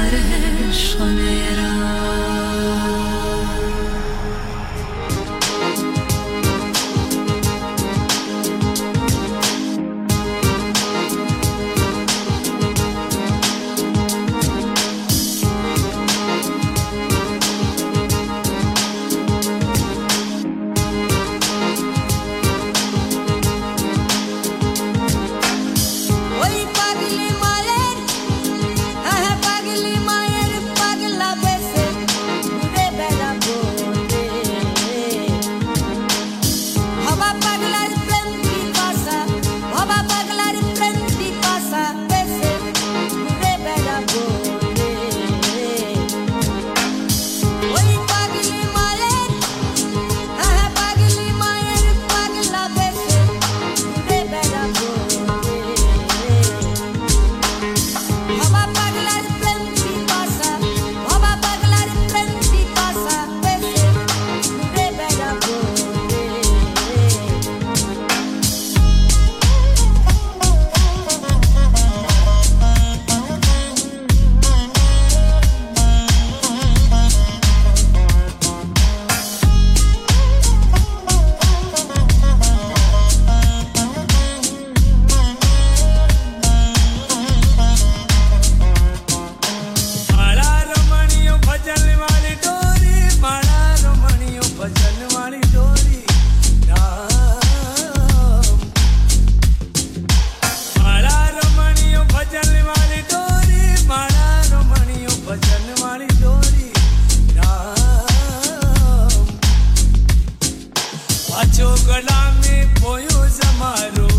سرش خانه पाछो गला में पोयो जमारो।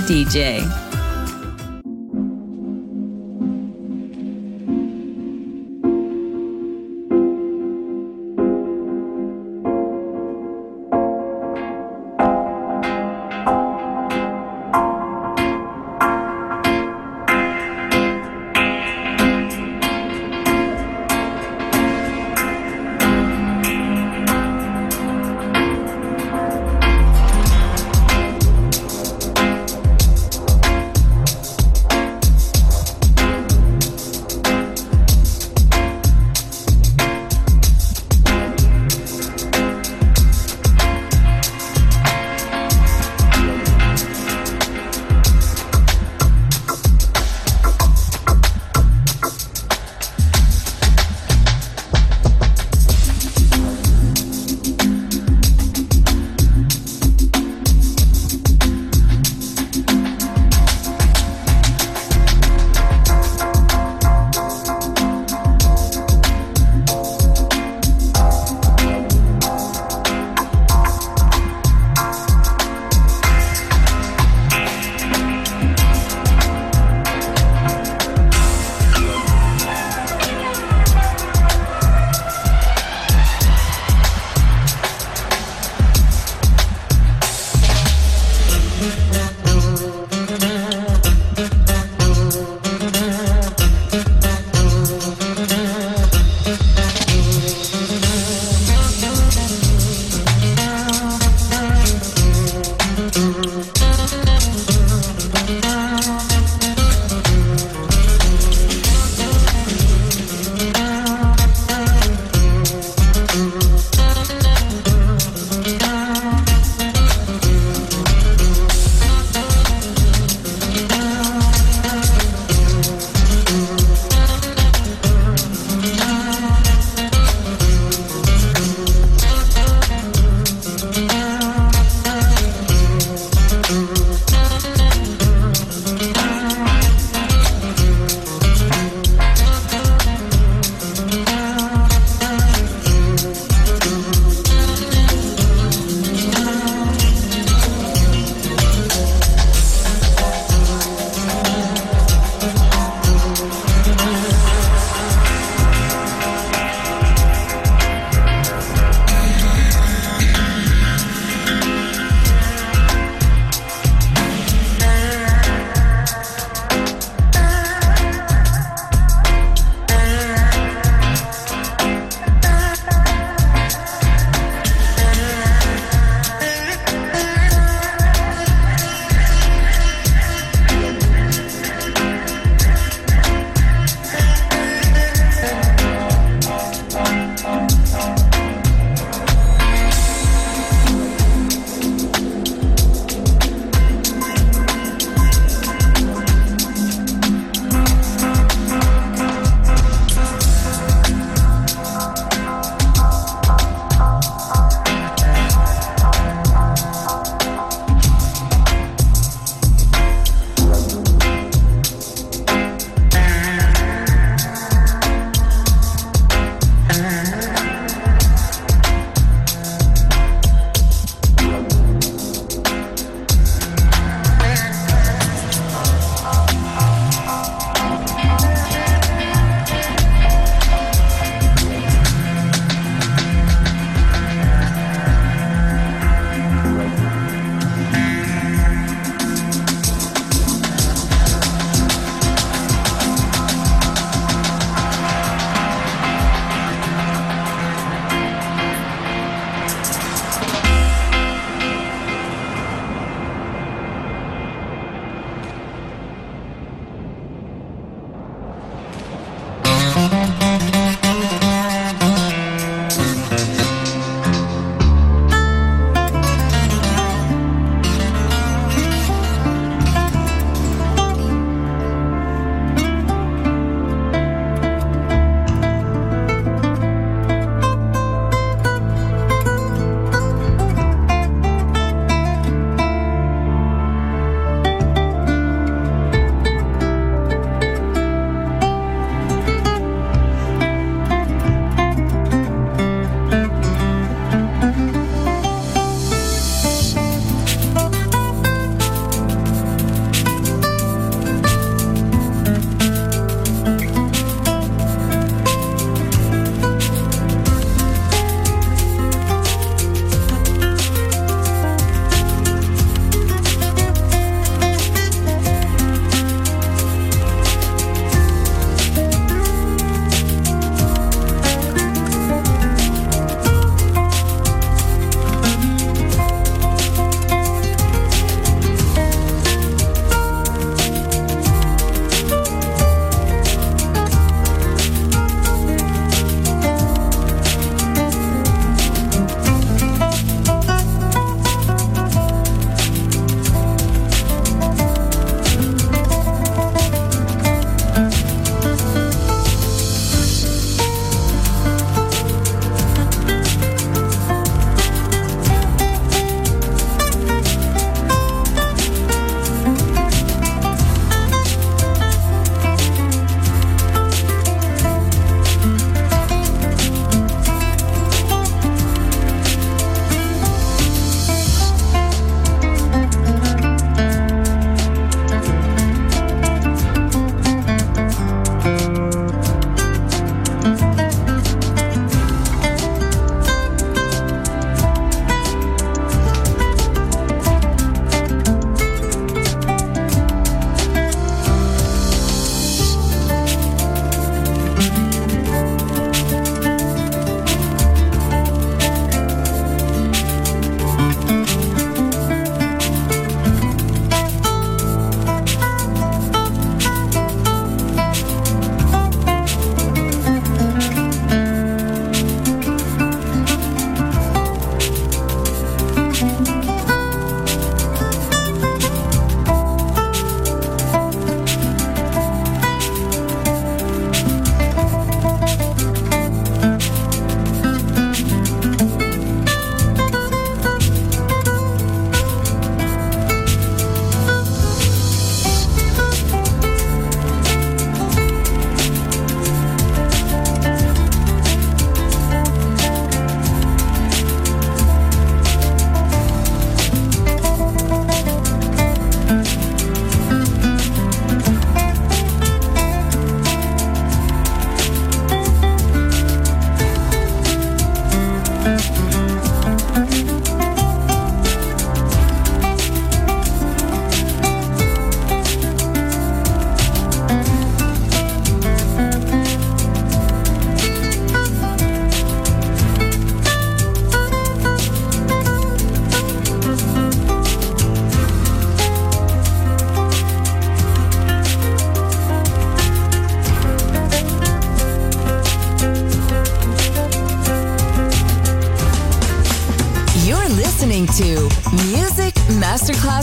Papa DJ.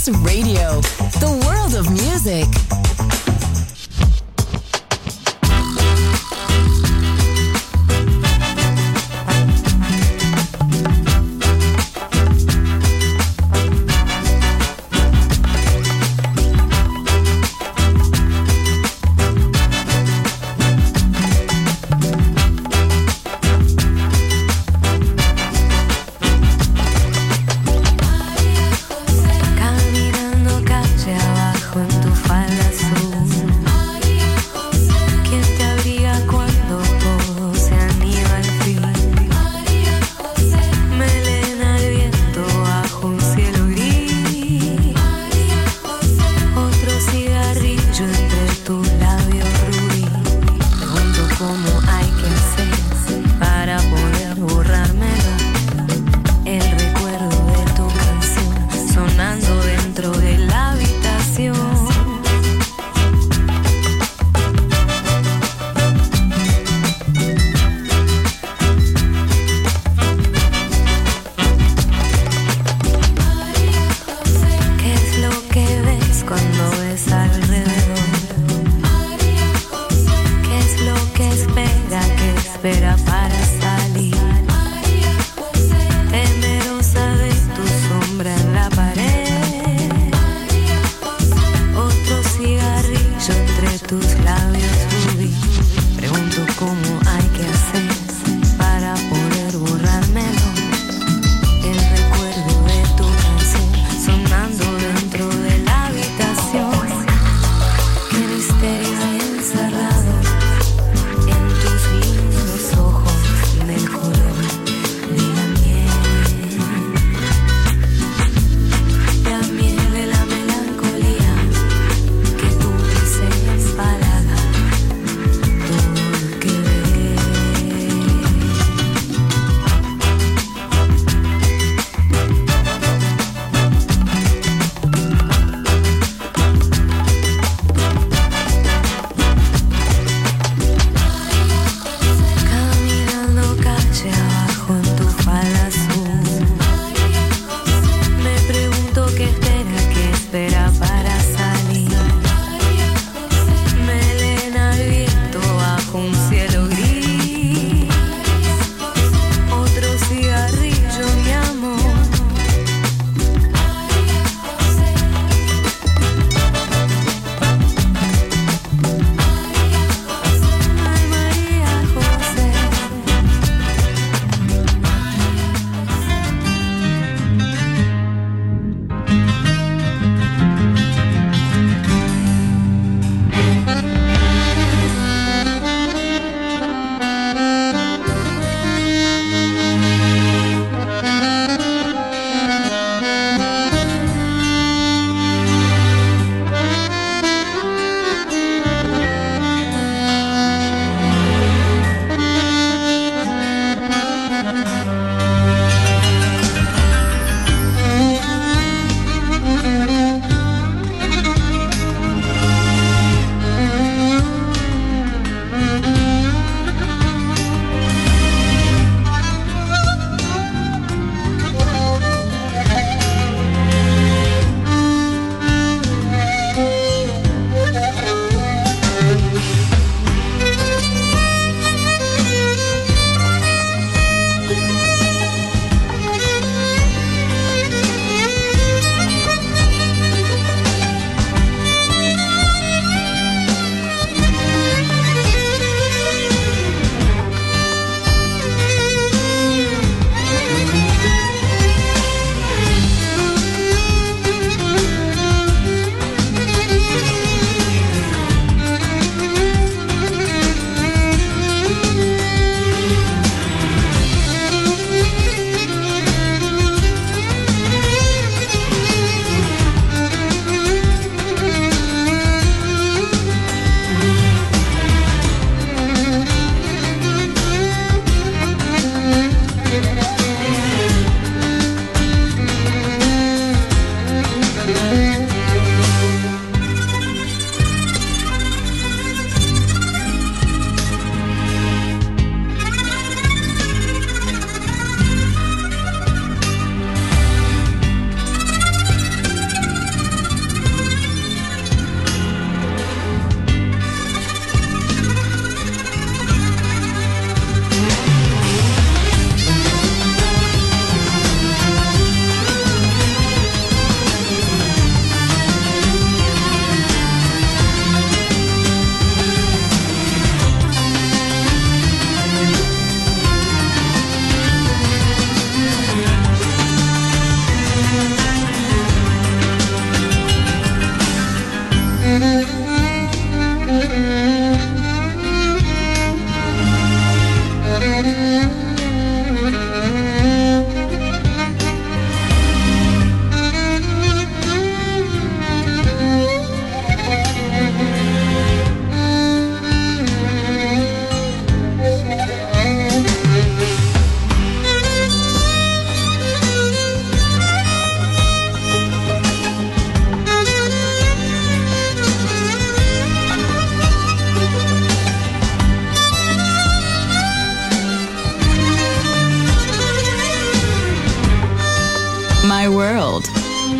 Radio,